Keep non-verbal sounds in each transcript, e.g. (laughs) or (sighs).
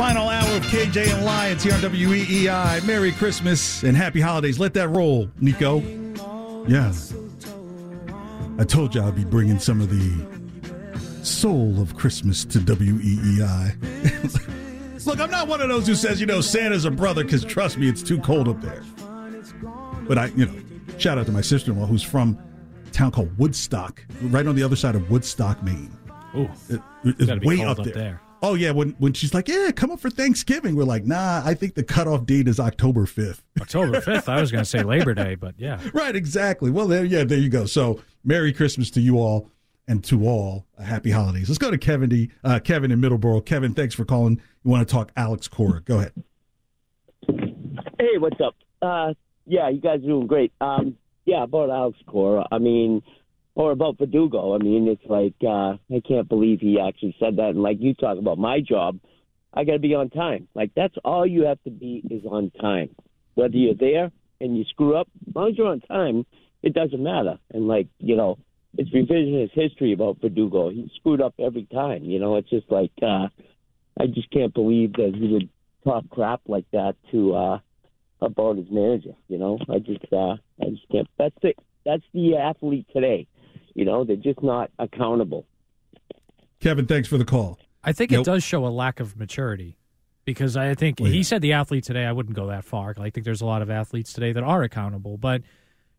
Final hour of KJ and Lyons here on WEEI. Merry Christmas and happy holidays. Let that roll, Nico. Yeah. I told you I'd be bringing some of the soul of Christmas to WEEI. (laughs) Look, I'm not one of those who says, you know, Santa's a brother because trust me, it's too cold up there. But I, you know, shout out to my sister in law who's from a town called Woodstock, right on the other side of Woodstock, Maine. Oh, It- it's way up up there. there. Oh yeah, when when she's like, "Yeah, come up for Thanksgiving," we're like, "Nah, I think the cutoff date is October 5th. October (laughs) 5th. I was going to say Labor Day, but yeah. right, exactly. Well, there, yeah, there you go. So, Merry Christmas to you all, and to all, uh, Happy Holidays. Let's go to Kevin D. Uh, Kevin in Middleborough. Kevin, thanks for calling. You want to talk Alex Cora? Go ahead. Hey, what's up? Uh, yeah, you guys are doing great. Um, yeah, about Alex Cora. I mean, or about Verdugo. I mean, it's like uh, I can't believe he actually said that. And like you talk about my job, I got to be on time. Like that's all you have to be is on time. Whether you're there and you screw up, as long as you're on time, it doesn't matter. And like you know, it's revisionist history about Verdugo. He screwed up every time. You know, it's just like uh, I just can't believe that he would talk crap like that to. uh about his manager. You know, I just uh, I just can't. That's the that's the athlete today. You know, they're just not accountable. Kevin, thanks for the call. I think Nope. it does show a lack of maturity because I think Well, yeah. he said the athlete today. I wouldn't go that far. I think there's a lot of athletes today that are accountable, but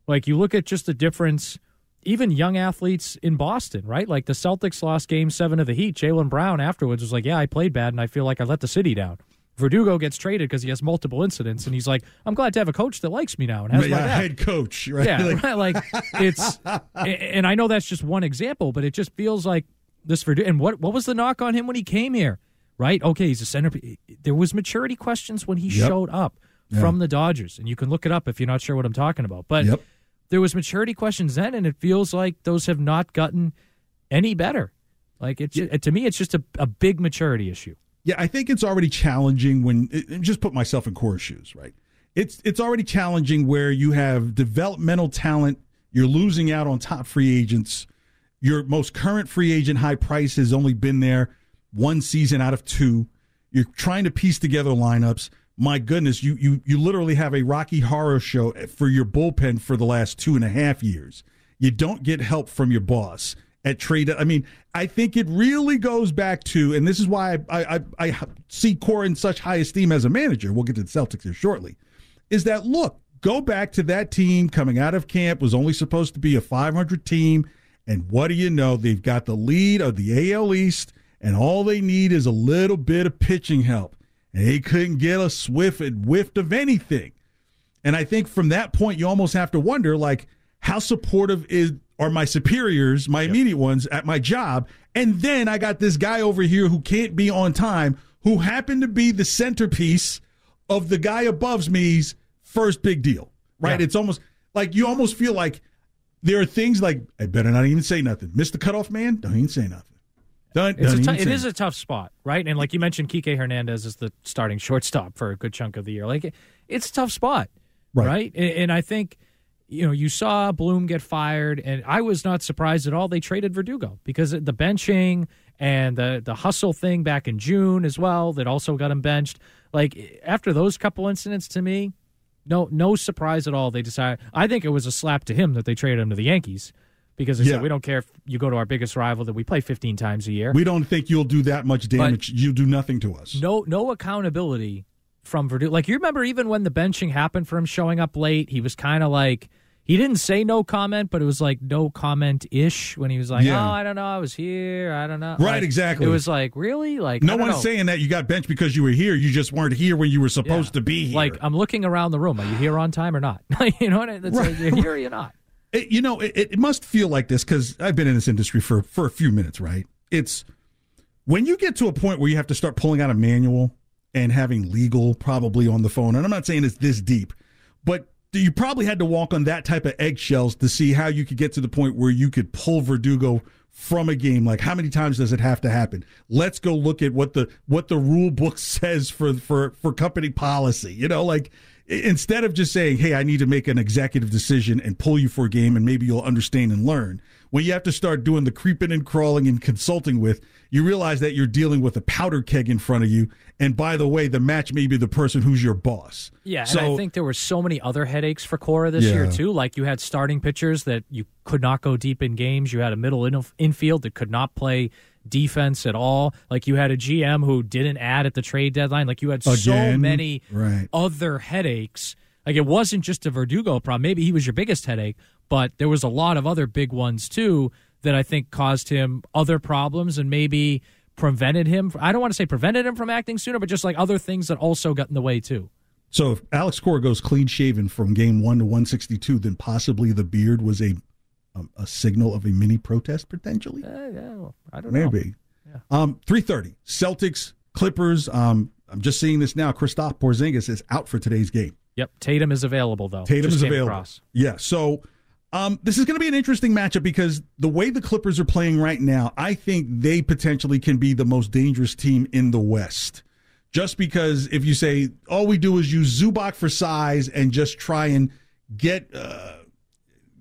like you look at just the difference. Even young athletes in Boston, right? Like the Celtics lost Game Seven of the Heat. Jaylen Brown afterwards was like, "Yeah, I played bad, and I feel like I let the city down." Verdugo gets traded because he has multiple incidents, and he's like, "I'm glad to have a coach that likes me now and has Yeah, my back." head coach, right? Yeah, (laughs) Like, right. Like it's, (laughs) and I know that's just one example, but it just feels like this for. And what what was the knock on him when he came here? Right? Okay, he's a center. There was maturity questions when he Yep. showed up from the Dodgers, and you can look it up if you're not sure what I'm talking about. But Yep. there was maturity questions then, and it feels like those have not gotten any better. Like it's to me, it's just a, a big maturity issue. Yeah, I think it's already challenging when and just put myself in Cora's shoes, right? It's it's already challenging where you have developmental talent, you're losing out on top free agents. Your most current free agent high price has only been there one season out of two. You're trying to piece together lineups. My goodness, you you you literally have a Rocky Horror show for your bullpen for the last two and a half years. You don't get help from your boss at trade. I mean, I think it really goes back to, and this is why I, I, I see Cora in such high esteem as a manager. We'll get to the Celtics here shortly. Is that look, go back to that team coming out of camp was only supposed to be a 500 team, and what do you know? They've got the lead of the AL East, and all they need is a little bit of pitching help, and they couldn't get a swift and whiff of anything. And I think from that point, you almost have to wonder, like, how supportive is are my superiors, my immediate ones at my job? And then I got this guy over here who can't be on time, who happened to be the centerpiece of the guy above me's first big deal, right? Yeah. It's almost like you almost feel like there are things like I better not even say nothing. Mr. Cutoff Man, don't even say nothing. Don't, It's don't a even t- it say is a tough spot, right? And like you mentioned, Kike Hernandez is the starting shortstop for a good chunk of the year. Like it's a tough spot, Right. right? And, and I think you know, you saw Bloom get fired, and I was not surprised at all. They traded Verdugo because the benching and the the hustle thing back in June as well that also got him benched. Like after those couple incidents, to me, no no surprise at all. They decided. I think it was a slap to him that they traded him to the Yankees because they Yeah. said we don't care if you go to our biggest rival that we play 15 times a year. We don't think you'll do that much damage. You'll do nothing to us. no no accountability from Verdugo. Like you remember even when the benching happened for him showing up late, he was kind of like he didn't say no comment, but it was like no comment ish when he was like, Yeah. "Oh, I don't know, I was here, I don't know." Right, Like, exactly. It was like really like No don't one's know. saying that you got benched because you were here. You just weren't here when you were supposed Yeah. to be here. Like I'm looking around the room. Are you here on time or not? (laughs) you know what? I- That's like, you're here or you're not. (laughs) It- you know, it, it must feel like this because I've been in this industry for for a few minutes, right? It's when you get to a point where you have to start pulling out a manual and having legal probably on the phone. And I'm not saying it's this deep, but you probably had to walk on that type of eggshells to see how you could get to the point where you could pull Verdugo from a game. Like how many times does it have to happen? Let's go look at what the what the rule book (laughs) says for for for company policy. You know, like instead of just saying, "Hey, I need to make an executive decision and pull you for a game, and maybe you'll understand and learn." When you have to start doing the creeping and crawling and consulting with, you realize that you're dealing with a powder keg in front of you. And by the way, the match may be the person who's your boss. Yeah, So and I think there were so many other headaches for Cora this Yeah. year too. Like you had starting pitchers that you could not go deep in games. You had a middle in- infield that could not play defense at all. Like you had a GM who didn't add at the trade deadline. Like you had so many right. other headaches. Like it wasn't just a Verdugo problem. Maybe he was your biggest headache, but there was a lot of other big ones too that I think caused him other problems and maybe prevented him. I don't want to say prevented him from acting sooner, but just like other things that also got in the way too. So if Alex Cora goes clean shaven from game one to 162, then possibly the beard was a um, a signal of a mini protest potentially. Uh, yeah, well, I don't know. Maybe. Um, 330 Celtics Clippers. Um, I'm just seeing this now. Kristaps Porzingis is out for today's game. Yep, Tatum is available though. Tatum Just is available. across. Yeah. So um, this is going to be an interesting matchup because the way the Clippers are playing right now, I think they potentially can be the most dangerous team in the West. Just because if you say all we do is use Zubac for size and just try and get uh,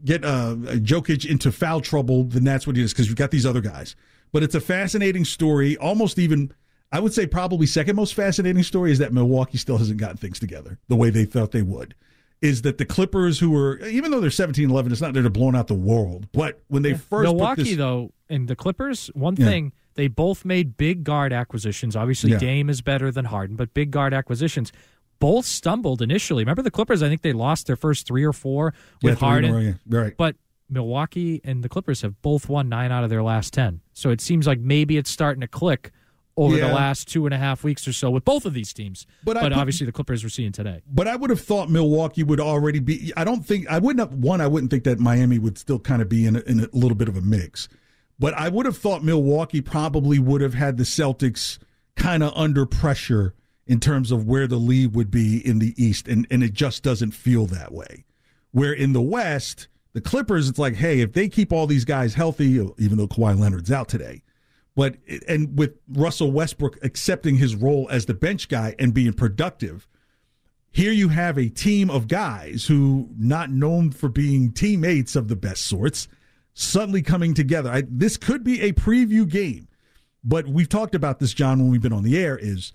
get uh, Jokic into foul trouble, then that's what it is because you've got these other guys. But it's a fascinating story. Almost even, I would say, probably second most fascinating story is that Milwaukee still hasn't gotten things together the way they thought they would. Is that the Clippers, who were, even though they're 17 11, it's not that they're blowing out the world. But when they first. Milwaukee this- though, and the Clippers, one Yeah. thing they both made big guard acquisitions. Obviously, Yeah. Dame is better than Harden, but big guard acquisitions. Both stumbled initially. Remember the Clippers? I think they lost their first three or four with Harden. row, yeah. Right. But Milwaukee and the Clippers have both won nine out of their last ten. So it seems like maybe it's starting to click over Yeah. the last two and a half weeks or so with both of these teams. But But, obviously the Clippers we're seeing today. But I would have thought Milwaukee would already be. I don't think I wouldn't have one. I wouldn't think that Miami would still kind of be in a, in a little bit of a mix. But I would have thought Milwaukee probably would have had the Celtics kind of under pressure in terms of where the lead would be in the East, and and it just doesn't feel that way. Where in the West, the Clippers, it's like, hey, if they keep all these guys healthy, even though Kawhi Leonard's out today, but and with Russell Westbrook accepting his role as the bench guy and being productive, here you have a team of guys who not known for being teammates of the best sorts suddenly coming together. I, this could be a preview game, but we've talked about this, John, when we've been on the air. Is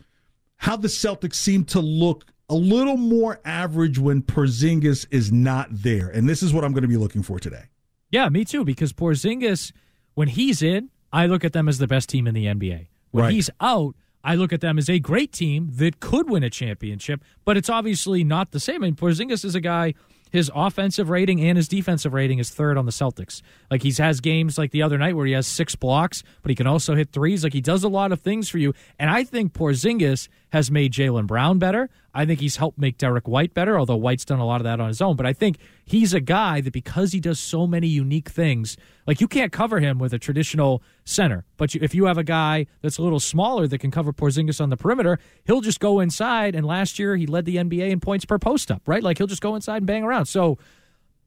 how the Celtics seem to look a little more average when Porzingis is not there, and this is what I'm going to be looking for today. Yeah, me too. Because Porzingis, when he's in, I look at them as the best team in the NBA. When Right. he's out, I look at them as a great team that could win a championship. But it's obviously not the same. And Porzingis is a guy. His offensive rating and his defensive rating is third on the Celtics. Like he has games like the other night where he has six blocks, but he can also hit threes. Like he does a lot of things for you. And I think Porzingis has made Jaylen Brown better. I think he's helped make Derrick White better, although White's done a lot of that on his own. But I think he's a guy that because he does so many unique things, like you can't cover him with a traditional center. But you, if you have a guy that's a little smaller that can cover Porzingis on the perimeter, he'll just go inside. And last year he led the NBA in points per post up, right? Like he'll just go inside and bang around. So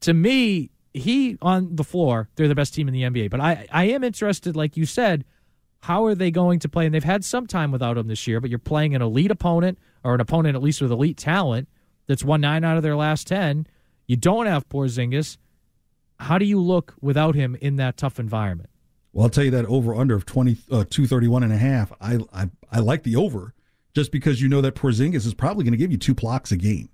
to me, he on the floor, they're the best team in the NBA. But I, I am interested, like you said, how are they going to play? And they've had some time without him this year, but you're playing an elite opponent or an opponent at least with elite talent that's won nine out of their last ten. You don't have Porzingis. How do you look without him in that tough environment? Well, I'll tell you that over under of 20, uh, 231 and a half. I, I, I like the over just because you know that Porzingis is probably going to give you two blocks a game.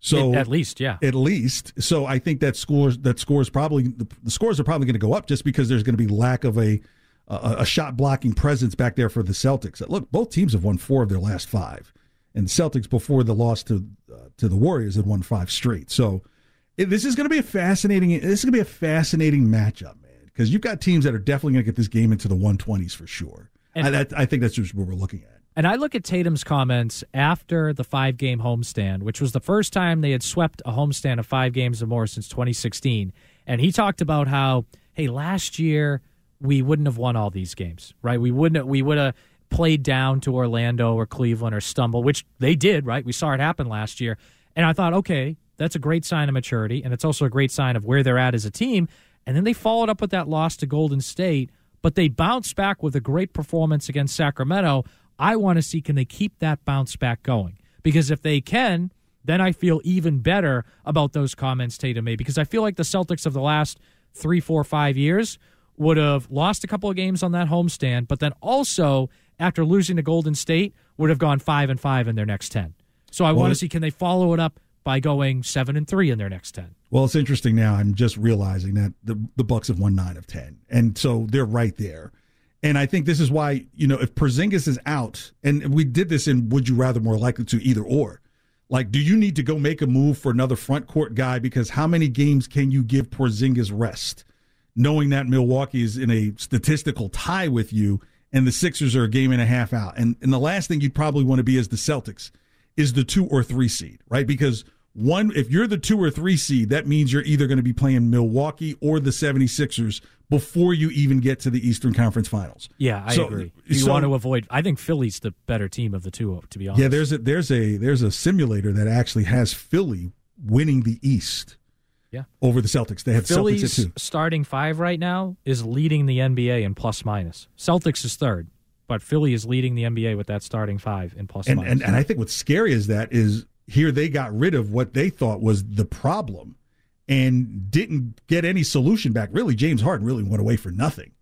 So at, at least, yeah, at least. So I think that scores that scores probably the, the scores are probably going to go up just because there's going to be lack of a a, a shot blocking presence back there for the Celtics. Look, both teams have won four of their last five, and the Celtics before the loss to uh, to the Warriors had won five straight. So it, this is going to be a fascinating. This is going to be a fascinating matchup, man, because you've got teams that are definitely going to get this game into the 120s for sure. And I, I think that's just what we're looking at. And I look at Tatum's comments after the five game homestand, which was the first time they had swept a homestand of five games or more since 2016. And he talked about how, hey, last year we wouldn't have won all these games, right? We wouldn't we would have played down to Orlando or Cleveland or stumble, which they did, right? We saw it happen last year. And I thought, okay, that's a great sign of maturity, and it's also a great sign of where they're at as a team. And then they followed up with that loss to Golden State, but they bounced back with a great performance against Sacramento. I want to see can they keep that bounce back going? Because if they can, then I feel even better about those comments Tatum made. Because I feel like the Celtics of the last three, four, five years would have lost a couple of games on that homestand, but then also after losing to Golden State would have gone five and five in their next ten. So I well, want to see can they follow it up by going seven and three in their next ten. Well, it's interesting now. I'm just realizing that the the Bucks have won nine of ten, and so they're right there. And I think this is why you know if Porzingis is out, and we did this in Would You Rather more likely to either or. Like, do you need to go make a move for another front court guy? Because how many games can you give Porzingis rest? Knowing that Milwaukee is in a statistical tie with you and the Sixers are a game and a half out. And, and the last thing you'd probably want to be as the Celtics is the two or three seed, right? Because one, if you're the two or three seed, that means you're either going to be playing Milwaukee or the 76ers before you even get to the Eastern Conference Finals. Yeah, I so, agree. You so, want to avoid I think Philly's the better team of the two to be honest. Yeah, there's a there's a there's a simulator that actually has Philly winning the East yeah. over the Celtics. They have Philly's Celtics at two. starting five right now is leading the NBA in plus minus. Celtics is third, but Philly is leading the NBA with that starting five in plus and, minus. And, and I think what's scary is that is here they got rid of what they thought was the problem and didn't get any solution back. Really, James Harden really went away for nothing.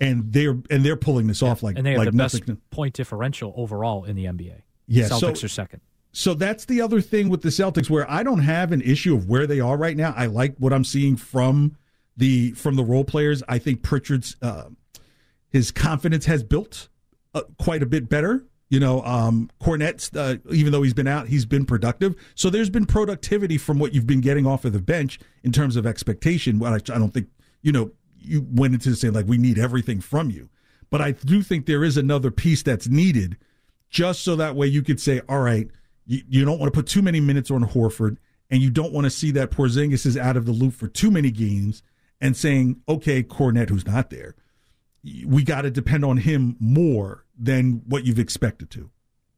And they're and they're pulling this off like and they have like the nothing. best point differential overall in the NBA. Yeah, Celtics so, are second. So that's the other thing with the Celtics where I don't have an issue of where they are right now. I like what I'm seeing from the from the role players. I think Pritchard's uh, his confidence has built uh, quite a bit better. You know, um, Kornet's uh, even though he's been out, he's been productive. So there's been productivity from what you've been getting off of the bench in terms of expectation. Well, I, I don't think you know you went into saying like we need everything from you, but I do think there is another piece that's needed, just so that way you could say, all right you, you don't want to put too many minutes on Horford, and you don't want to see that Porzingis is out of the loop for too many games and saying, okay, Kornet, who's not there, we got to depend on him more than what you've expected to.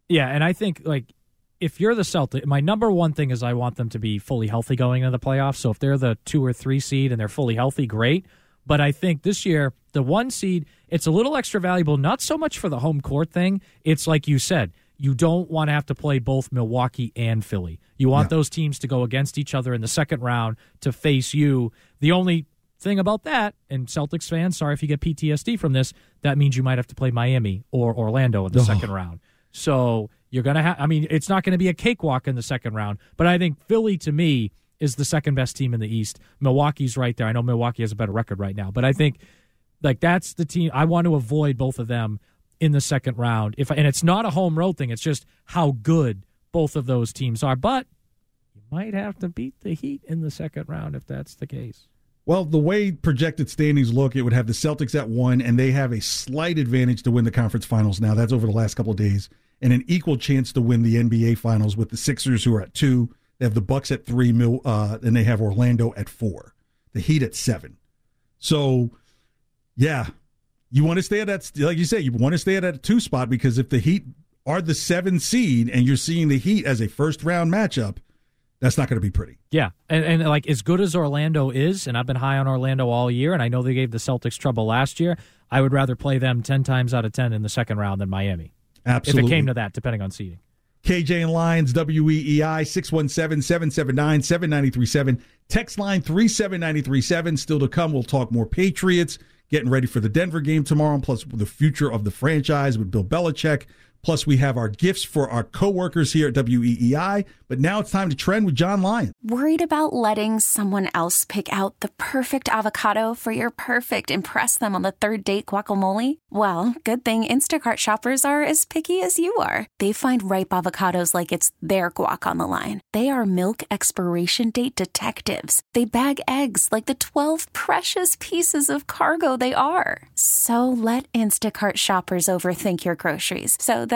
Yeah, and I think like if you're the Celtics, my number one thing is I want them to be fully healthy going into the playoffs. So if they're the two or three seed and they're fully healthy, great. But I think this year, the one seed, it's a little extra valuable, not so much for the home court thing. It's like you said, you don't want to have to play both Milwaukee and Philly. You want those teams to go against each other in the second round to face you. The only thing about that, and Celtics fans, sorry if you get PTSD from this, that means you might have to play Miami or Orlando in the oh. second round. So you're going to have, I mean, it's not going to be a cakewalk in the second round, but I think Philly to me is the second best team in the East. Milwaukee's right there. I know Milwaukee has a better record right now, but I think like that's the team I want to avoid both of them in the second round. If and it's not a home road thing, it's just how good both of those teams are. But you might have to beat the Heat in the second round if that's the case. Well, the way projected standings look, it would have the Celtics at one, and they have a slight advantage to win the conference finals now. That's over the last couple of days, and an equal chance to win the NBA finals with the Sixers, who are at two. They have the Bucks at three, uh, and they have Orlando at four. The Heat at seven. So, yeah, you want to stay at that, like you say, you want to stay at that two spot because if the Heat are the seven seed and you're seeing the Heat as a first round matchup, that's not going to be pretty. Yeah, and, and like as good as Orlando is, and I've been high on Orlando all year, and I know they gave the Celtics trouble last year. I would rather play them ten times out of ten in the second round than Miami. Absolutely, if it came to that, depending on seeding. KJ and Lyons, WEEI, 617 779 7937. Text line 37937. Still to come, we'll talk more Patriots, getting ready for the Denver game tomorrow, plus the future of the franchise with Bill Belichick. Plus, we have our gifts for our coworkers here at WEEI. But now it's time to trend with John Lyon. Worried about letting someone else pick out the perfect avocado for your perfect impress them on the third date guacamole? Well, good thing Instacart shoppers are as picky as you are. They find ripe avocados like it's their guac on the line. They are milk expiration date detectives. They bag eggs like the 12 precious pieces of cargo they are. So let Instacart shoppers overthink your groceries so that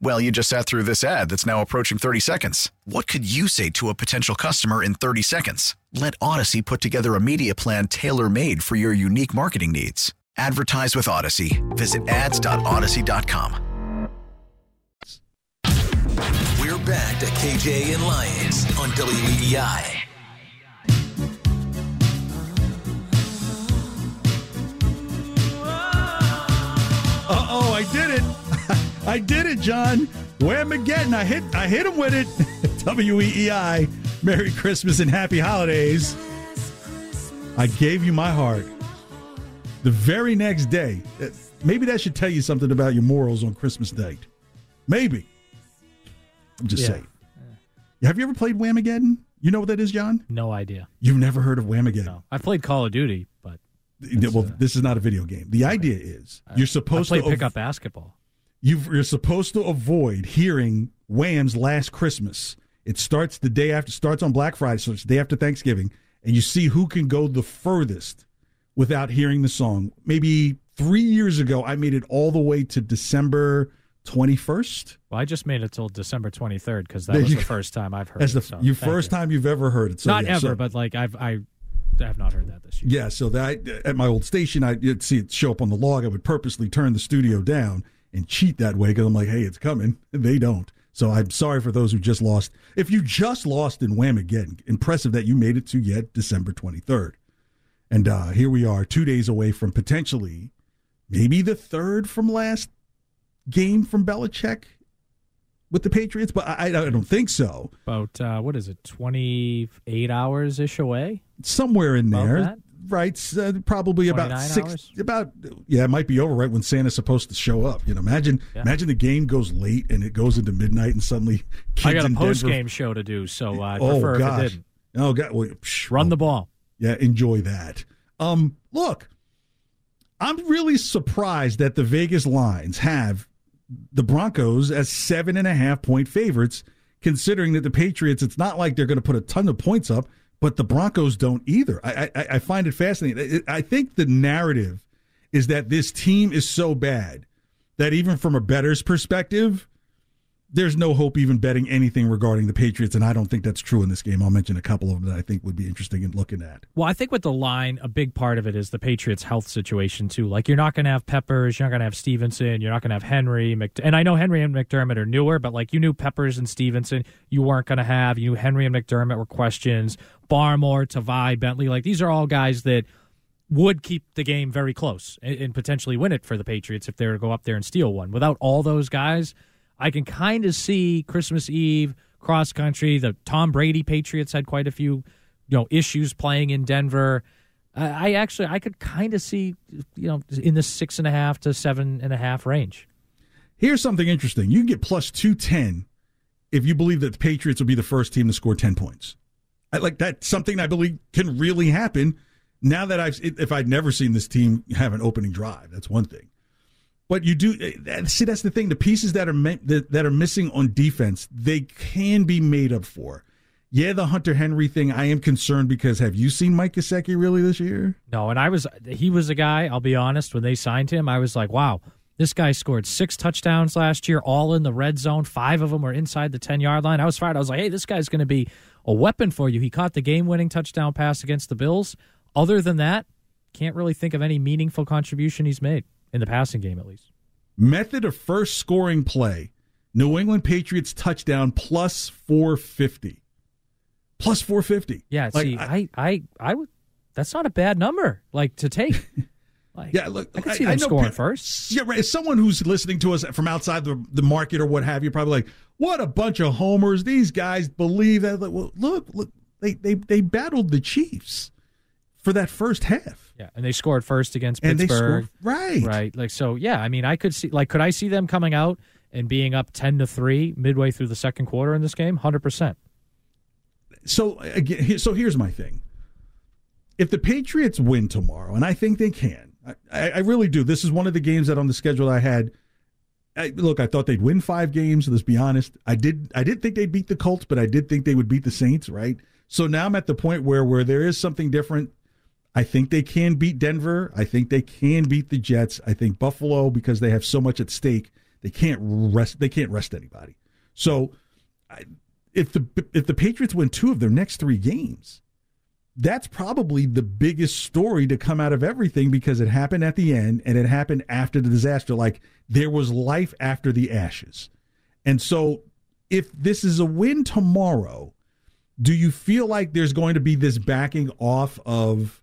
Well, you just sat through this ad that's now approaching 30 seconds. What could you say to a potential customer in 30 seconds? Let Audacy put together a media plan tailor made for your unique marketing needs. Advertise with Audacy. Visit ads.audacy.com. We're back to KJ and Lyons on WEEI. Uh oh, I did it. I did it, John. Whamageddon. I hit I hit him with it. (laughs) WEEI. Merry Christmas and happy holidays. I gave you my heart. The very next day. uh, Maybe that should tell you something about your morals on Christmas night. Maybe. I'm just Yeah. saying. Have you ever played Whamageddon? You know what that is, John? No idea. You've never heard of Whamageddon? No, I've played Call of Duty, but well, this is not a video game. The idea is you're I supposed to to pickup basketball. You've, you're supposed to avoid hearing Wham's "Last Christmas." It starts the day after, starts on Black Friday, so it's the day after Thanksgiving, and you see who can go the furthest without hearing the song. Maybe three years ago, I made it all the way to December twenty first. Well, I just made it till December 23rd because that There was you the first time I've heard That's it. the so you first you. time you've ever heard it. So, Not yeah, ever, so- but like I've I have not heard that this year. Yeah, so that at my old station, I would see it show up on the log. I would purposely turn the studio down and cheat that way because I'm like, hey, it's coming. (laughs) They don't. So I'm sorry for those who just lost. If you just lost in Whamageddon, impressive that you made it to yet December 23rd. And uh, here we are, two days away from potentially maybe the third from last game from Belichick with the Patriots, but I, I don't think so. About uh, what is it, 28 hours ish away? somewhere in About there. that? Right, uh, probably about six. hours? About yeah, it might be over right when Santa's supposed to show up. You know, imagine Yeah. imagine the game goes late and it goes into midnight and suddenly kids I got a post Denver- game show to do, so uh, I Oh prefer if it gosh, didn't. oh god, well, psh, Run oh, the ball. yeah, enjoy that. Um, look, I'm really surprised that the Vegas lines have the Broncos as seven and a half point favorites, considering that the Patriots, it's not like they're going to put a ton of points up, but the Broncos don't either. I, I, I find it fascinating. I I think the narrative is that this team is so bad that even from a better's perspective, there's no hope even betting anything regarding the Patriots, and I don't think that's true in this game. I'll mention a couple of them that I think would be interesting in looking at. Well, I think with the line, a big part of it is the Patriots' health situation too. Like you're not going to have Peppers, you're not going to have Stevenson, you're not going to have Henry. Mc- and I know Henry and McDermott are newer, but like you knew Peppers and Stevenson, you weren't going to have. You knew Henry and McDermott were questions. Barmore, Tavai, Bentley, like these are all guys that would keep the game very close and, and potentially win it for the Patriots if they were to go up there and steal one. Without all those guys, I can kind of see Christmas Eve cross country. The Tom Brady Patriots had quite a few, you know, issues playing in Denver. I I actually I could kind of see, you know, in the six and a half to seven and a half range. Here's something interesting. You can get plus 210 if you believe that the Patriots will be the first team to score 10 points. I, like that's something I believe can really happen. Now that I've, if I'd never seen this team have an opening drive, that's one thing. But you do eh, see that's the thing. The pieces that are that, are missing on defense, they can be made up for. Yeah, the Hunter Henry thing, I am concerned because have you seen Mike Gesicki really this year? No, and I was he was a guy. I'll be honest. When they signed him, I was like, wow, This guy scored six touchdowns last year, all in the red zone. Five of them were inside the 10 yard line. I was fired. I was like, hey, this guy's going to be a weapon for you. He caught the game winning touchdown pass against the Bills. Other than that, can't really think of any meaningful contribution he's made in the passing game, at least. Method of first scoring play New England Patriots touchdown plus 450. Plus 450. Yeah, Like, see, I, I, I would. That's not a bad number, like to take. (laughs) Like, Yeah, look, I can see them know scoring pe- first. Yeah, right. As someone who's listening to us from outside the, the market or what have you, probably like, what a bunch of homers. These guys believe that. Well, look, look, they, they, they battled the Chiefs for that first half. Yeah, and they scored first against And they Pittsburgh. scored, right. Right. Like so, yeah. I mean, I could see like could I see them coming out and being up ten to three midway through the second quarter in this game? Hundred percent. So, again, so here's my thing. If the Patriots win tomorrow, and I think they can, I, I really do. This is one of the games that on the schedule I had. I, look, I thought they'd win five games. Let's be honest. I did. I did think they'd beat the Colts, but I did think they would beat the Saints. Right. So now I'm at the point where where there is something different. I think they can beat Denver. I think they can beat the Jets. I think Buffalo because they have so much at stake. They can't rest. They can't rest anybody. So, if the if the Patriots win two of their next three games, that's probably the biggest story to come out of everything because it happened at the end and it happened after the disaster. Like there was life after the ashes. And so if this is a win tomorrow, do you feel like there's going to be this backing off of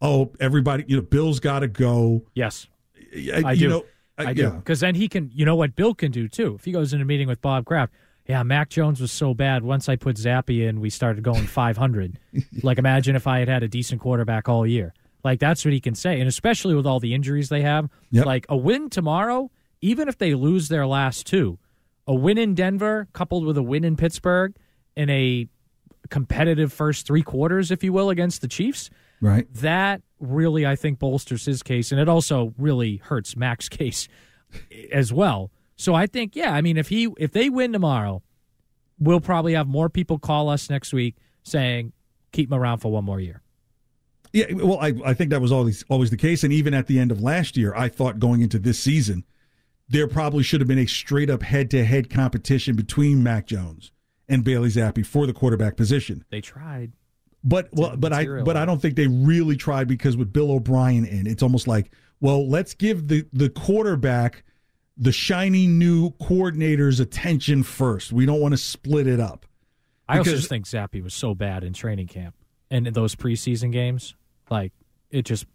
oh everybody, you know, Bill's got to go. Yes, I, I you do. Know, I do. yeah. Because then he can. You know what Bill can do too. If he goes in a meeting with Bob Kraft, yeah, Mac Jones was so bad. Once I put Zappe in, we started going five hundred. (laughs) like imagine if I had had a decent quarterback all year. Like that's what he can say, and especially with all the injuries they have. Yep. Like a win tomorrow, even if they lose their last two, a win in Denver coupled with a win in Pittsburgh in a competitive first three quarters, if you will, against the Chiefs Right. that really I think bolsters his case, and it also really hurts Mac's (laughs) case as well. So I think, yeah, I mean, if he if they win tomorrow, we'll probably have more people call us next week saying keep him around for one more year. Yeah, well, I, I think that was always always the case, and even at the end of last year, I thought going into this season, there probably should have been a straight up head to head competition between Mac Jones and Bailey Zappe for the quarterback position. They tried. But well, but I but I don't think they really tried because with Bill O'Brien in, it's almost like, well, let's give the the quarterback the shiny new coordinator's attention first. We don't want to split it up. I also just think Zappe was so bad in training camp and in those preseason games, like it just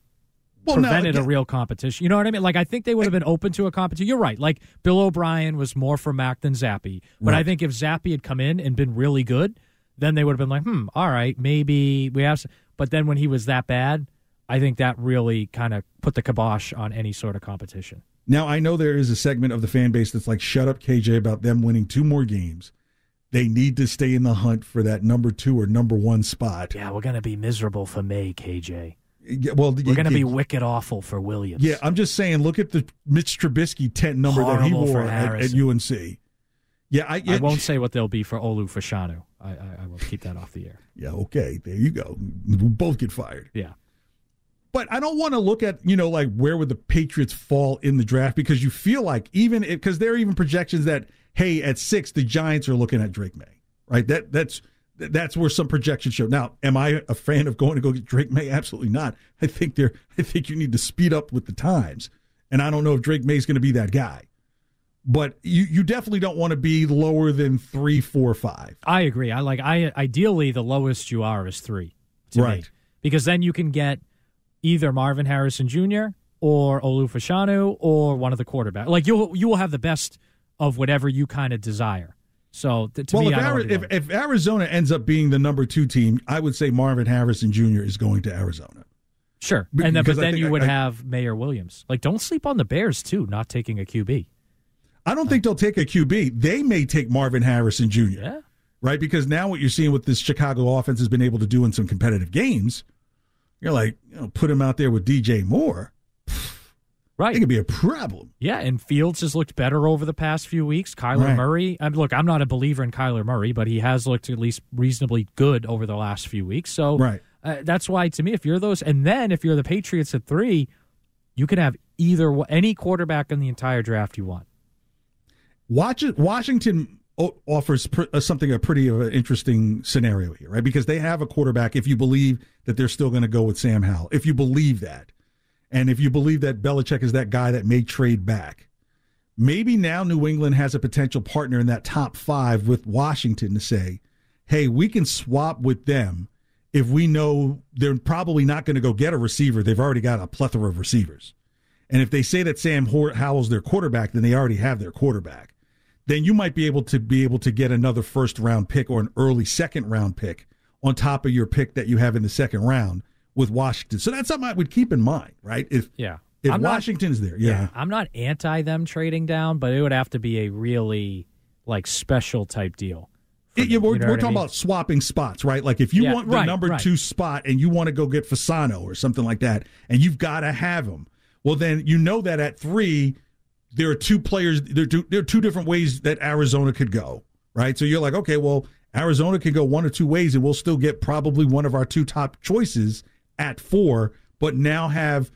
Well, prevented a real competition. You know what I mean? Like I think they would have been open to a competition. You're right. Like Bill O'Brien was more for Mac than Zappe, but I think if Zappe had come in and been really good, then they would have been like, hmm, all right, maybe we have. s But then when he was that bad, I think that really kind of put the kibosh on any sort of competition. Now I know there is a segment of the fan base that's like, "Shut up, KJ," about them winning two more games. They need to stay in the hunt for that number two or number one spot. Yeah, we're gonna be miserable for Maye, KJ. Yeah, well, We're gonna be wicked awful for Williams. Yeah, I'm just saying. Look at the Mitch Trubisky tent number that he wore at, at UNC. Yeah, I, I won't say what they'll be for Olu Fashanu. I, I, I will keep that off the air. (laughs) Yeah, okay, there you go. We'll both get fired. Yeah. But I don't want to look at you know like where would the Patriots fall in the draft because you feel like even because there are even projections that hey at six the Giants are looking at Drake Maye right that that's that's where some projections show. Now, am I a fan of going to go get Drake Maye? Absolutely not. I think they're I think you need to speed up with the times, and I don't know if Drake Maye is going to be that guy. But you you definitely don't want to be lower than three, four, five. I agree. I like I ideally the lowest you are is three. to me. Right. Because then you can get either Marvin Harrison Jr. or Olu Fashanu or one of the quarterbacks. Like you'll you will have the best of whatever you kind of desire. So to well, me, if, Ari- if, if Arizona ends up being the number two team, I would say Marvin Harrison Jr. is going to Arizona. sure, and then but then you I- would I- have Mayor Williams. Like don't sleep on the Bears too, not taking a QB. I don't think they'll take a QB. They may take Marvin Harrison Jr. Yeah. Right? Because now what you're seeing with this Chicago offense has been able to do in some competitive games, you're like, you know, put him out there with DJ Moore. Right. It could be a problem. Yeah, and Fields has looked better over the past few weeks. Kyler Right. Murray, I look, I'm not a believer in Kyler Murray, but he has looked at least reasonably good over the last few weeks. So Right. uh, that's why, to me, if you're those, and then if you're the Patriots at three, you can have either any quarterback in the entire draft you want. Watch it, Washington offers uh, something a pretty interesting scenario here, right? Because they have a quarterback. If you believe that they're still going to go with Sam Howell, if you believe that, and if you believe that Belichick is that guy that may trade back, maybe now New England has a potential partner in that top five with Washington to say, "Hey, we can swap with them." If we know they're probably not going to go get a receiver, they've already got a plethora of receivers. And if they say that Sam Howell's their quarterback, then they already have their quarterback then you might be able to be able to get another first round pick or an early second round pick on top of your pick that you have in the second round with Washington. So that's something I would keep in mind, right? If yeah. If I'm Washington's not, there, yeah. yeah. I'm not anti them trading down, but it would have to be a really like special type deal. It, yeah, we're, we're talking mean? about swapping spots, right? Like if you yeah, want the right, number right. two spot and you want to go get Fashanu or something like that, and you've got to have him, well, then you know that at three, there are two players. There are two, there are two different ways that Arizona could go, right? So you're like, okay, well, Arizona can go one or two ways, and we'll still get probably one of our two top choices at four, but now have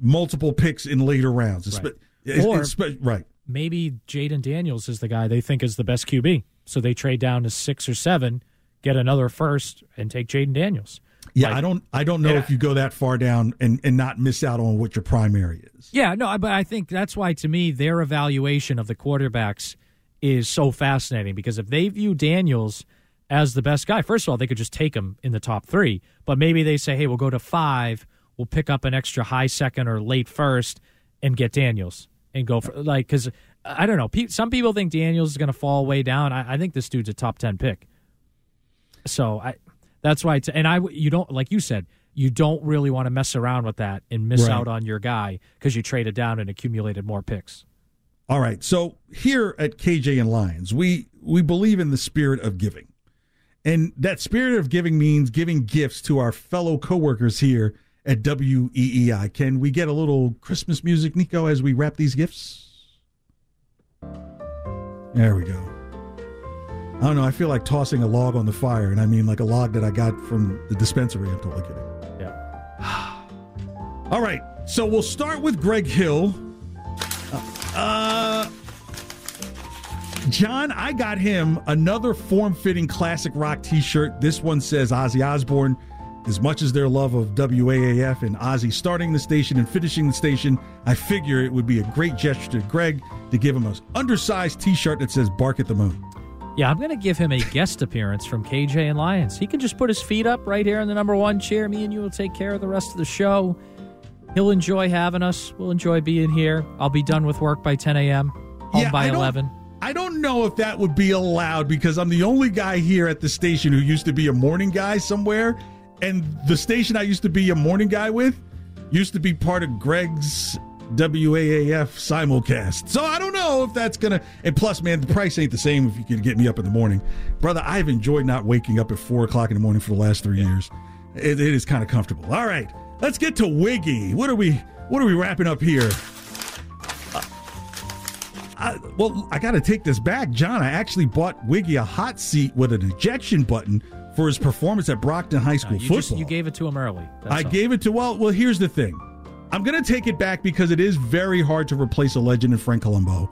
multiple picks in later rounds. Right. It's, or it's, right. maybe Jayden Daniels is the guy they think is the best QB, so they trade down to six or seven, get another first, and take Jayden Daniels. Yeah, like, I don't I don't know yeah. if you go that far down and, and not miss out on what your primary is. Yeah, no, but I think that's why to me their evaluation of the quarterbacks is so fascinating because if they view Daniels as the best guy, first of all, they could just take him in the top three. But maybe they say, hey, we'll go to five, we'll pick up an extra high second or late first and get Daniels and go for like because I don't know. Some people think Daniels is going to fall way down. I, I think this dude's a top ten pick. So I that's why. It's, and I, you don't like you said, you don't really want to mess around with that and miss right. out on your guy because you traded down and accumulated more picks. All right. So here at KJ and Lyons, we we believe in the spirit of giving. And that spirit of giving means giving gifts to our fellow coworkers here at WEEI. Can we get a little Christmas music, Nico, as we wrap these gifts? There we go. I don't know. I feel like tossing a log on the fire, and I mean like a log that I got from the dispensary. I'm totally kidding. Yeah. (sighs) All right. So we'll start with Greg Hill. Uh, John, I got him another form-fitting classic rock T-shirt. This one says Ozzy Osbourne. As much as their love of WAAF and Ozzy starting the station and finishing the station, I figure it would be a great gesture to Greg to give him an undersized T-shirt that says "Bark at the Moon." Yeah, I'm going to give him a guest appearance from KJ and Lyons. He can just put his feet up right here in the number one chair. Me and you will take care of the rest of the show. He'll enjoy having us. We'll enjoy being here. I'll be done with work by 10 a.m. Home yeah, by 11. I don't know if that would be allowed because I'm the only guy here at the station who used to be a morning guy somewhere. And the station I used to be a morning guy with used to be part of Greg's WAAF simulcast. So I don't know if that's gonna. And plus, man, the price ain't the same if you can get me up in the morning, brother. I've enjoyed not waking up at four o'clock in the morning for the last three years. it, it is kind of comfortable. All right, let's get to Wiggy. What are we? What are we wrapping up here? Uh, I, well, I got to take this back, John. I actually bought Wiggy a hot seat with an ejection button for his performance at Brockton High School no, you football. Just, you gave it to him early. I all. gave it to well. Well, here's the thing. I'm going to take it back because it is very hard to replace a legend in Frank Colombo.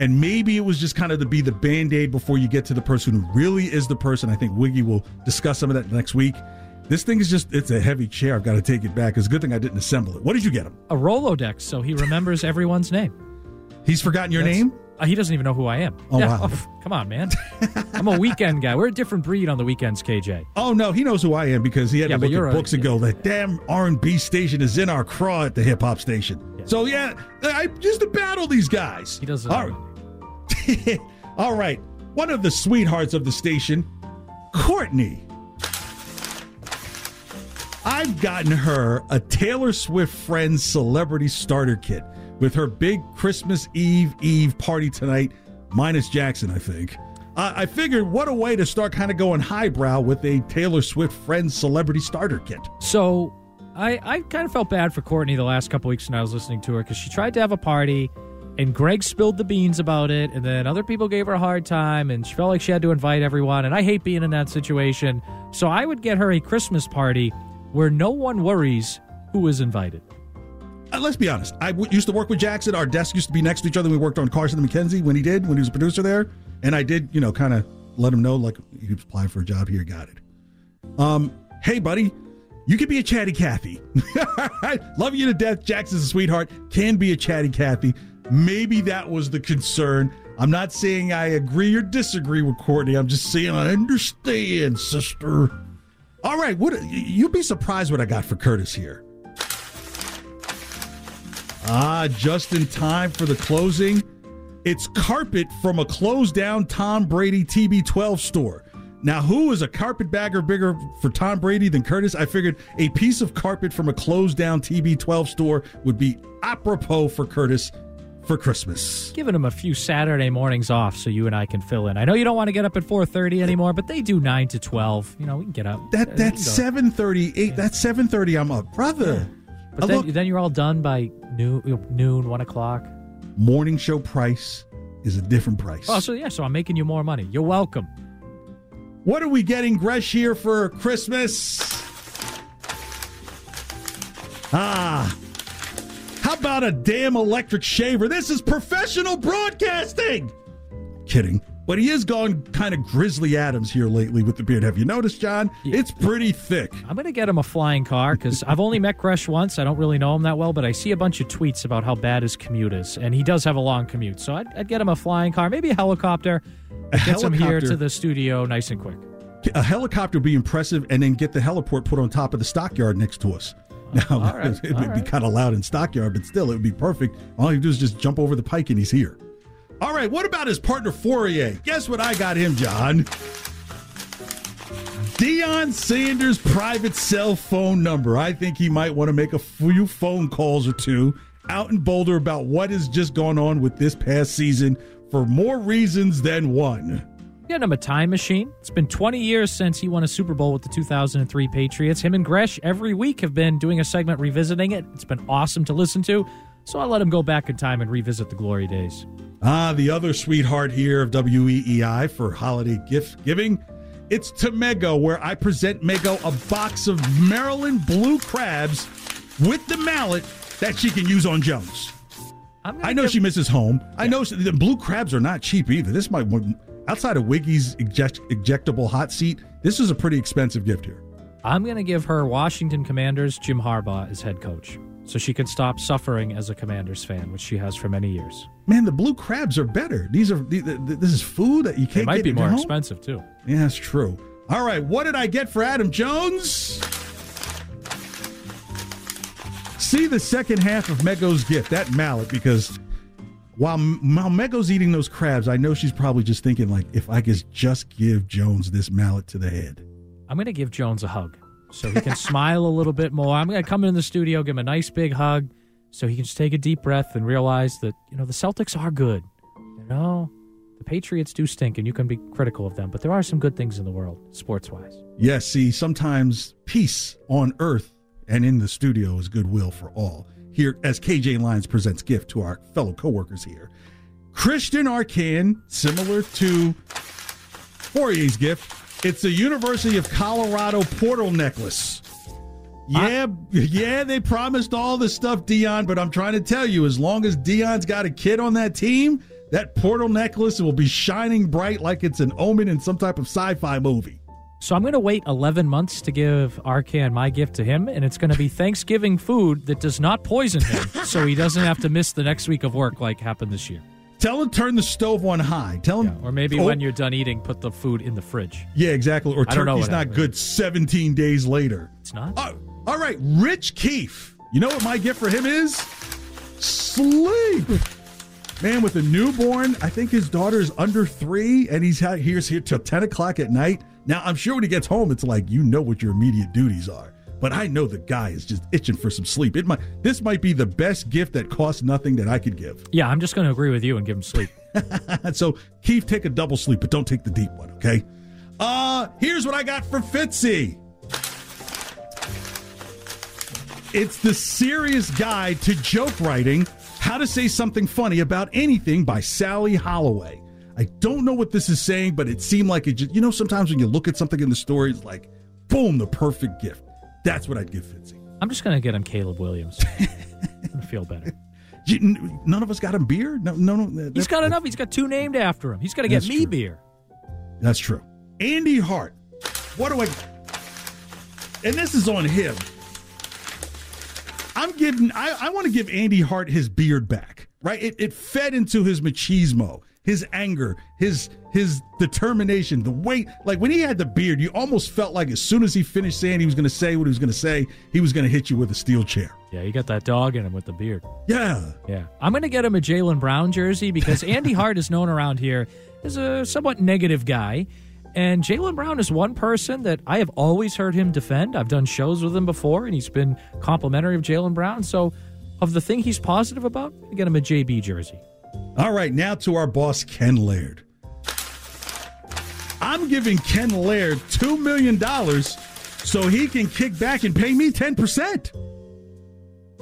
And maybe it was just kind of to be the band aid before you get to the person who really is the person. I think Wiggy will discuss some of that next week. This thing is just, it's a heavy chair. I've got to take it back. It's a good thing I didn't assemble it. What did you get him? A Rolodex, so he remembers everyone's name. He's forgotten your That's, name? Uh, he doesn't even know who I am. Oh, yeah. wow. Oh, come on, man. I'm a weekend guy. We're a different breed on the weekends, KJ. Oh, no. He knows who I am because he had yeah, to look at books a, and go, that damn R&B station is in our craw at the hip-hop station. Yeah. So, yeah, I just to battle these guys. He doesn't All right. (laughs) All right. One of the sweethearts of the station, Courtney. I've gotten her a Taylor Swift Friends Celebrity Starter Kit with her big Christmas Eve Eve party tonight, minus Jackson, I think. Uh, I figured what a way to start kind of going highbrow with a Taylor Swift Friends Celebrity Starter Kit. So I, I kind of felt bad for Courtney the last couple weeks when I was listening to her because she tried to have a party and Greg spilled the beans about it, and then other people gave her a hard time, and she felt like she had to invite everyone. And I hate being in that situation. So I would get her a Christmas party where no one worries who is invited. Uh, let's be honest. I w- used to work with Jackson. Our desks used to be next to each other. We worked on Carson and McKenzie when he did, when he was a producer there. And I did, you know, kind of let him know, like, he was applying for a job here, got it. Um, hey, buddy, you can be a chatty Cathy. (laughs) Love you to death. Jackson's a sweetheart. Can be a chatty Cathy. Maybe that was the concern. I'm not saying I agree or disagree with Courtney. I'm just saying I understand, sister. All right, what you'd be surprised what I got for Curtis here. Ah, just in time for the closing. It's carpet from a closed down Tom Brady TB12 store. Now, who is a carpetbagger bigger for Tom Brady than Curtis? I figured a piece of carpet from a closed down TB12 store would be apropos for Curtis for Christmas. Giving him a few Saturday mornings off so you and I can fill in. I know you don't want to get up at 4:30 anymore, but they do 9 to 12. You know, we can get up. That Uh, that's we 7:30, 8, that's 7:30 I'm up. Brother. But then, look, then you're all done by noon, noon, one o'clock. morning show price is a different price. Oh, so yeah, so I'm making you more money. You're welcome. What are we getting, Gresh, here for Christmas? Ah, how about a damn electric shaver? This is professional broadcasting. Kidding. But he is gone kind of Grizzly Adams here lately with the beard. Have you noticed, John? It's pretty thick. I'm going to get him a flying car because I've only met Gresh once. I don't really know him that well, but I see a bunch of tweets about how bad his commute is, and he does have a long commute. So I'd, I'd get him a flying car, maybe a helicopter. A Gets him here to the studio nice and quick. A helicopter would be impressive, and then get the heliport put on top of the stockyard next to us. Oh, now, all right, (laughs) it would be right. kind of loud in stockyard, but still, it would be perfect. All you do is just jump over the pike, and he's here. All right, what about his partner Fauria? Guess what I got him, John? Deion Sanders' private cell phone number. I think he might want to make a few phone calls or two out in Boulder about what has just gone on with this past season for more reasons than one. Getting him a time machine. It's been 20 years since he won a Super Bowl with the 2003 Patriots. Him and Gresh every week have been doing a segment revisiting it. It's been awesome to listen to. So I let him go back in time and revisit the glory days. Ah, the other sweetheart here of WEEI for holiday gift giving. It's to Mego, where I present Mego a box of Maryland blue crabs with the mallet that she can use on Jones. I know give- she misses home. I know she- the blue crabs are not cheap either. This might outside of Wiggy's eject, ejectable hot seat. This is a pretty expensive gift here. I'm going to give her Washington Commanders Jim Harbaugh as head coach so she can stop suffering as a Commanders fan, which she has for many years. Man, the blue crabs are better. These are th- th- this is food that you can't It might be more home. expensive, too. Yeah, that's true. All right, what did I get for Adam Jones? See the second half of Mego's gift, that mallet, because while, while Mego's eating those crabs, I know she's probably just thinking, like, if I could just give Jones this mallet to the head. I'm going to give Jones a hug so he can smile a little bit more. I'm going to come in the studio, give him a nice big hug so he can just take a deep breath and realize that, you know, the Celtics are good. You know, the Patriots do stink and you can be critical of them, but there are some good things in the world, sports wise. Yes, see, sometimes peace on earth and in the studio is goodwill for all. Here, as KJ Lyons presents gift to our fellow coworkers here, Christian Arcand, similar to Fauria's gift, it's a University of Colorado portal necklace. Yeah, yeah, they promised all this stuff, Deion, but I'm trying to tell you, as long as Deion's got a kid on that team, that portal necklace will be shining bright like it's an omen in some type of sci-fi movie. So I'm going to wait 11 months to give Arcand my gift to him, and it's going to be Thanksgiving food that does not poison him, so he doesn't have to miss the next week of work like happened this year. Tell him turn the stove on high. Tell him, Or maybe Oh, when you're done eating, put the food in the fridge. yeah, exactly. Or I don't know turkey's not good 17 days later. It's not? Oh, all right, Rich Keefe. You know what my gift for him is? Sleep. Man, with a newborn, I think his daughter is under three, and he's here's here till 10 o'clock at night. Now, I'm sure when he gets home, it's like you know what your immediate duties are. But I know the guy is just itching for some sleep. It might this might be the best gift that costs nothing that I could give. Yeah, I'm just going to agree with you and give him sleep. (laughs) so Keith, take a double sleep, but don't take the deep one, okay? Uh, here's what I got for Fitzy. It's the serious guide to joke writing, how to say something funny about anything by Sally Holloway. I don't know what this is saying, but it seemed like it just, you know, sometimes when you look at something in the story, it's like, boom, the perfect gift. That's what I'd give Fitzy. I'm just going to get him Caleb Williams. (laughs) I feel better. You- None of us got a beer. No, no, no. He's got enough. He's got two named after him. He's got to get me true. beer. That's true. Andy Hart. What do I? And this is on him. I'm giving. I, I want to give Andy Hart his beard back. Right? It, it fed into his machismo, his anger, his his determination. The way, like when he had the beard, you almost felt like as soon as he finished saying he was going to say what he was going to say, he was going to hit you with a steel chair. Yeah, you got that dog in him with the beard. Yeah. Yeah. I'm going to get him a Jaylen Brown jersey because (laughs) Andy Hart is known around here as a somewhat negative guy. And Jaylen Brown is one person that I have always heard him defend. I've done shows with him before, and he's been complimentary of Jaylen Brown. So, of the thing he's positive about, I get him a JB jersey. All right, now to our boss, Ken Laird. I'm giving Ken Laird $2 million so he can kick back and pay me 10%.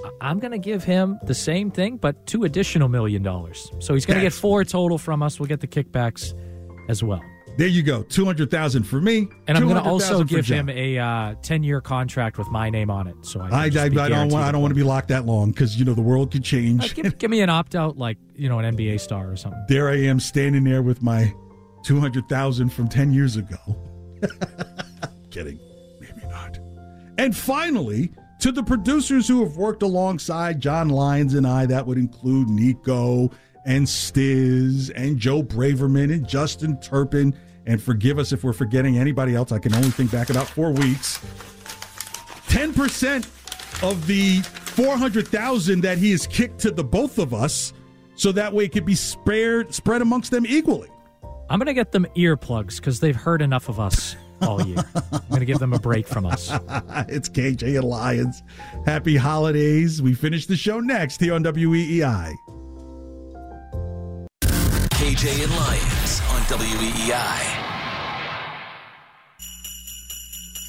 I- I'm going to give him the same thing, but two additional million dollars. So he's going to get four total from us. We'll get the kickbacks as well. There you go. 200000 for me. And I'm going to also give him a uh, 10 year contract with my name on it. So I, I, I, I don't want. I don't want to be locked that long because you know the world could Uh, change. give, give me an opt out, like you know, an NBA star or something. there I am standing there with my two hundred thousand from ten years ago. (laughs) Kidding, maybe not. And finally, to the producers who have worked alongside John Lyons and I, that would include Nico and Stiz and Joe Braverman and Justin Turpin. And forgive us if we're forgetting anybody else. I can only think back about four weeks. 10% of the 400,000 that he has kicked to the both of us so that way it could be spared spread amongst them equally. I'm going to get them earplugs because they've heard enough of us all year. I'm going to give them a break from us. (laughs) it's KJ and Lyons. Happy holidays. We finish the show next here on WEEI. KJ and Lyons on WEEI.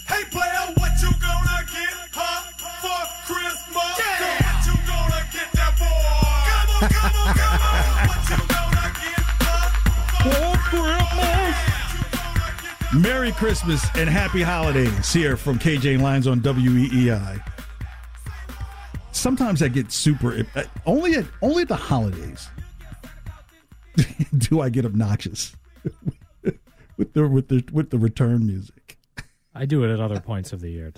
Hey player, what you gonna get, huh? For Christmas? Yeah. What you gonna get that boy? Come on, come on, come on. What you gonna get, huh? For Christmas? Merry Christmas and happy holidays here from KJ and Lyons on WEEI. Sometimes I get super uh, only at only at the holidays (laughs) do I get obnoxious (laughs) with the with the with the return music. I do it at other points of the year.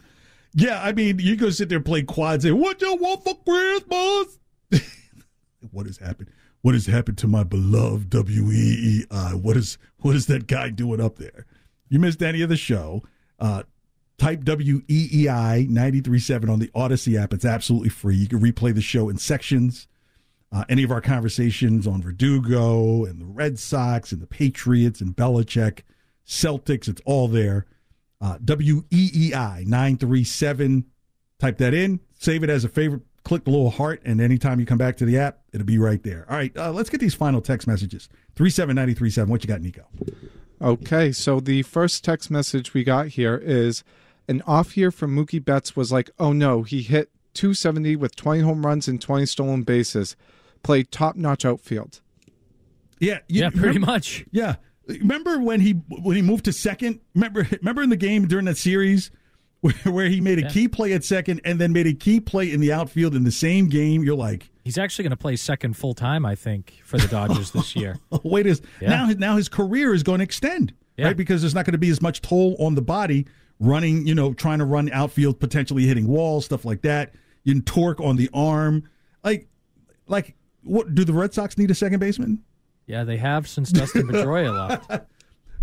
Yeah, I mean, you go sit there and play quads and what you want for Christmas? (laughs) what has happened? What has happened to my beloved WEEI? What is what is that guy doing up there? You missed any of the show? Uh, type WEEI 937 on the Audacy app. It's absolutely free. You can replay the show in sections. Uh, any of our conversations on Verdugo and the Red Sox and the Patriots and Belichick, Celtics, it's all there. Uh, WEEI 937. Type that in, save it as a favorite, click the little heart, and anytime you come back to the app, it'll be right there. All right, uh, let's get these final text messages. 37937. What you got, Nico? Okay, so the first text message we got here is an off year for Mookie Betts was like, oh no, he hit 270 with 20 home runs and 20 stolen bases, played top notch outfield. Yeah, you- yeah, pretty remember- much. Yeah, remember when he when he moved to second? Remember remember in the game during that series where, where he made a Yeah. key play at second and then made a key play in the outfield in the same game? You're like, He's actually going to play second full time, I think, for the Dodgers (laughs) this year. wait, is Yeah. now now his career is going to extend, Yeah. right? Because there's not going to be as much toll on the body running, you know, trying to run outfield, potentially hitting walls, stuff like that. You can torque on the arm, like like what? Do the Red Sox need a second baseman? Yeah, they have since Dustin Pedroia (laughs) left.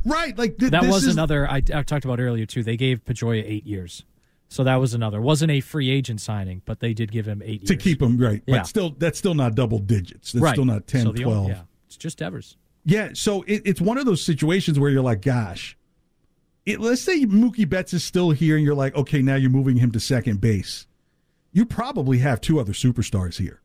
Right, like th- That was is- another I, I talked about earlier too. They gave Pedroia eight years, so that was another. wasn't a free agent signing, but they did give him eight to years keep him right, Yeah. but still that's still not double digits. That's right. still not 10, so the 12. Only, yeah, it's just Evers. Yeah, so it, it's one of those situations where you're like, gosh, it, let's say Mookie Betts is still here, and you're like, okay, now you're moving him to second base. You probably have two other superstars here.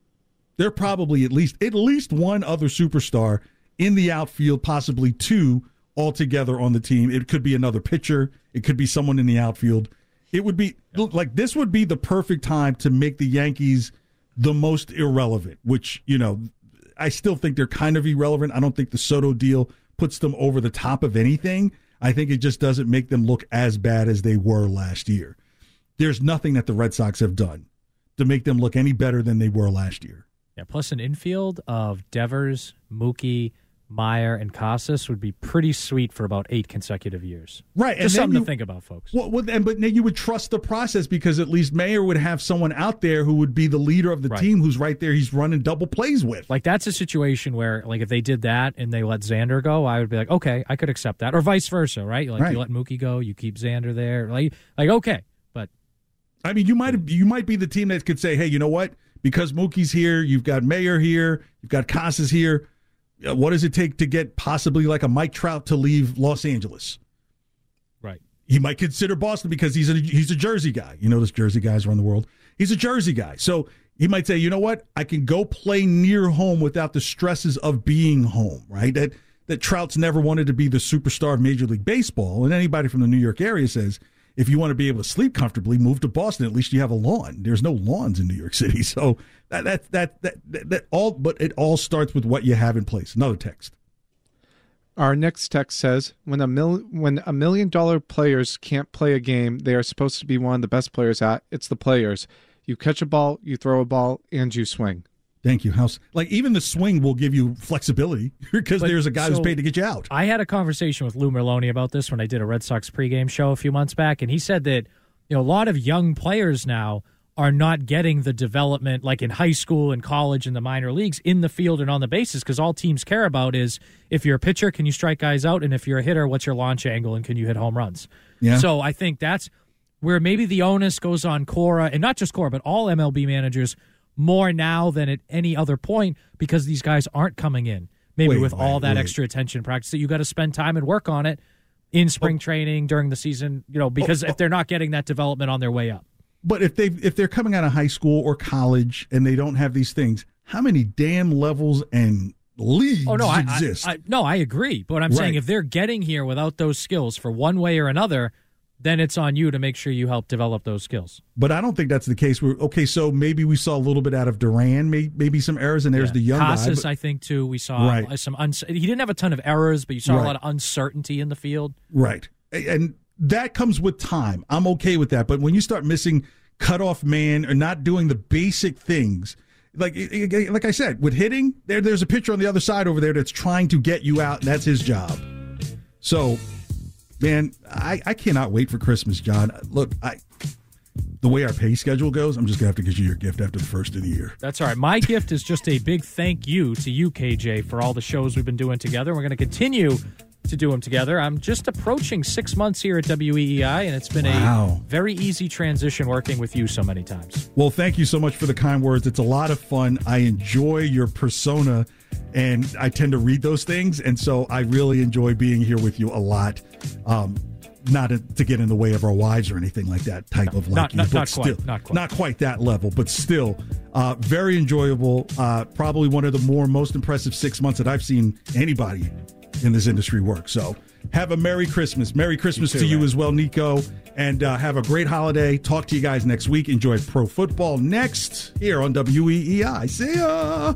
There are probably at least at least one other superstar in the outfield, possibly two altogether on the team. It could be another pitcher. It could be someone in the outfield. It would be like this would be the perfect time to make the Yankees the most irrelevant, which, you know, I still think they're kind of irrelevant. I don't think the Soto deal puts them over the top of anything. I think it just doesn't make them look as bad as they were last year. There's nothing that the Red Sox have done to make them look any better than they were last year. Yeah, plus an infield of Devers, Mookie, Mayer, and Casas would be pretty sweet for about eight consecutive years. Right, Just something you- to think about, folks. Well, well, and, but then you would trust the process because at least Mayer would have someone out there who would be the leader of the Right. team who's right there. He's running double plays with. Like that's a situation where, like, if they did that and they let Xander go, I would be like, okay, I could accept that, or vice versa, right? Like Right. you let Mookie go, you keep Xander there, like, like okay, but I mean, you might you might be the team that could say, hey, you know what? Because Mookie's here, you've got Mayer here, you've got Casas here. uh, What does it take to get possibly like a Mike Trout to leave Los Angeles? right. He might consider Boston because he's a he's a Jersey guy. You notice Jersey guys around the world. He's a Jersey guy, so he might say, you know what? I can go play near home without the stresses of being home. Right? That that Trout's never wanted to be the superstar of Major League Baseball, and anybody from the New York area says. If you want to be able to sleep comfortably, move to Boston. At least you have a lawn. There's no lawns in New York City, (laughs) so that that that that, that, that all. But it all starts with what you have in place. Another text. Our next text says, "When a mil- when a million dollar players can't play a game they are supposed to be one of the best players at, it's the players. You catch a ball, you throw a ball, and you swing." Thank you, House. Like even the swing will give you flexibility (laughs) because there's a guy who's paid to get you out. I had a conversation with Lou Merloni about this when I did a Red Sox pregame show a few months back, and he said that you know a lot of young players now are not getting the development like in high school and college and the minor leagues in the field and on the bases because all teams care about is if you're a pitcher, can you strike guys out, and if you're a hitter, what's your launch angle and can you hit home runs? Yeah. So I think that's where maybe the onus goes on Cora and not just Cora, but all MLB managers more now than at any other point because these guys aren't coming in. Maybe Wait, with all that wait. extra attention practice that you got to spend time and work on it in oh. spring training during the season, you know, because oh, if oh. they're not getting that development on their way up. But if they if they're coming out of high school or college and they don't have these things, how many damn levels and leagues Oh no, I, I, exist? I no, I agree. But I'm saying if they're getting here without those skills for one way or another, then it's on you to make sure you help develop those skills. but I don't think that's the case. We're, okay, so maybe we saw a little bit out of Duran, may, maybe some errors, and there's Yeah. the young guy. But- I think too. We saw Right. Uh, some. Uns- he didn't have a ton of errors, but you saw Right. a lot of uncertainty in the field. Right. And that comes with time. I'm okay with that. But when you start missing cutoff man or not doing the basic things, like like I said, with hitting, there there's a pitcher on the other side over there that's trying to get you out, and that's his job. So, man, I, I cannot wait for Christmas, John. Look, I the way our pay schedule goes, I'm just gonna have to get you your gift after the first of the year. That's all right. My gift is just a big thank you to you, KJ, for all the shows we've been doing together. We're going to continue to do them together. I'm just approaching six months here at WEEI, and it's been Wow. a very easy transition working with you so many times. Well, thank you so much for the kind words. It's a lot of fun. I enjoy your persona, and I tend to read those things, and so I really enjoy being here with you a lot. Um, not to get in the way of our wives or anything like that type of like Not- you, not- but not quite, not quite. quite that level, but still uh, very enjoyable. Uh, probably one of the more most impressive six months that I've seen anybody in this industry work. So have a Merry Christmas. Merry Christmas to you as well, Nico. And uh, have a great holiday. Talk to you guys next week. Enjoy pro football next here on WEEI. See ya.